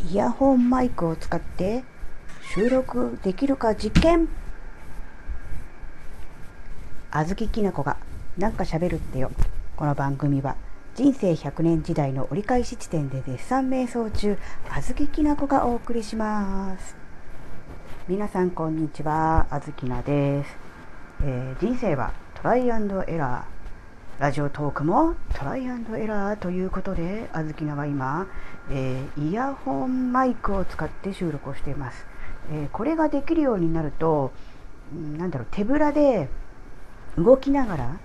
イヤホンマイクを使って収録できるか実験。あずききなこがなんか喋るってよ。この番組は人生100年時代の折り返し地点で絶賛瞑想中あずききなこがお送りします。皆さんこんにちはあずきなです、えー、人生はトライアンドエラー。ラジオトークもトライアンドエラーということで、あずきなは今、えー、イヤホンマイクを使って収録をしています。えー、これができるようになると、なんだろう、手ぶらで動きながら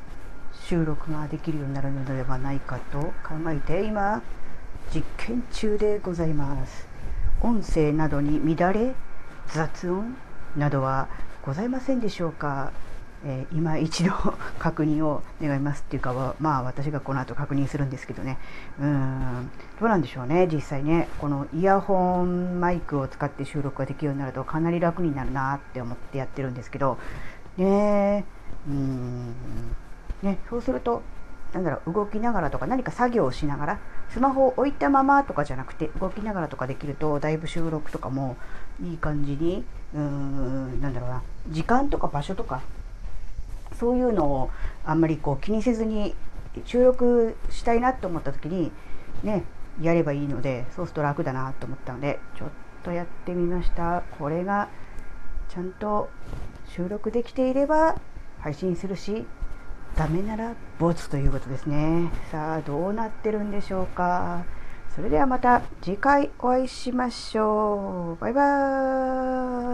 収録ができるようになるのではないかと考えて、今、実験中でございます。音声などに乱れ、雑音などはございませんでしょうか？えー、今一度確認を願いますっていうかはまあ私がこの後確認するんですけどね。うん。どうなんでしょうね実際ね。このイヤホンマイクを使って収録ができるようになるとかなり楽になるなって思ってやってるんですけど。ねうん。ねそうするとなんだろう動きながらとか何か作業をしながらスマホを置いたままとかじゃなくて動きながらとかできるとだいぶ収録とかもいい感じにうーんなんだろうな時間とか場所とかそういうのをあんまりこう気にせずに収録したいなと思った時にねやればいいのでそうすると楽だなと思ったのでちょっとやってみました。これがちゃんと収録できていれば配信するしダメならボツということですね。さあどうなってるんでしょうか。それではまた次回お会いしましょう。バイバーイ。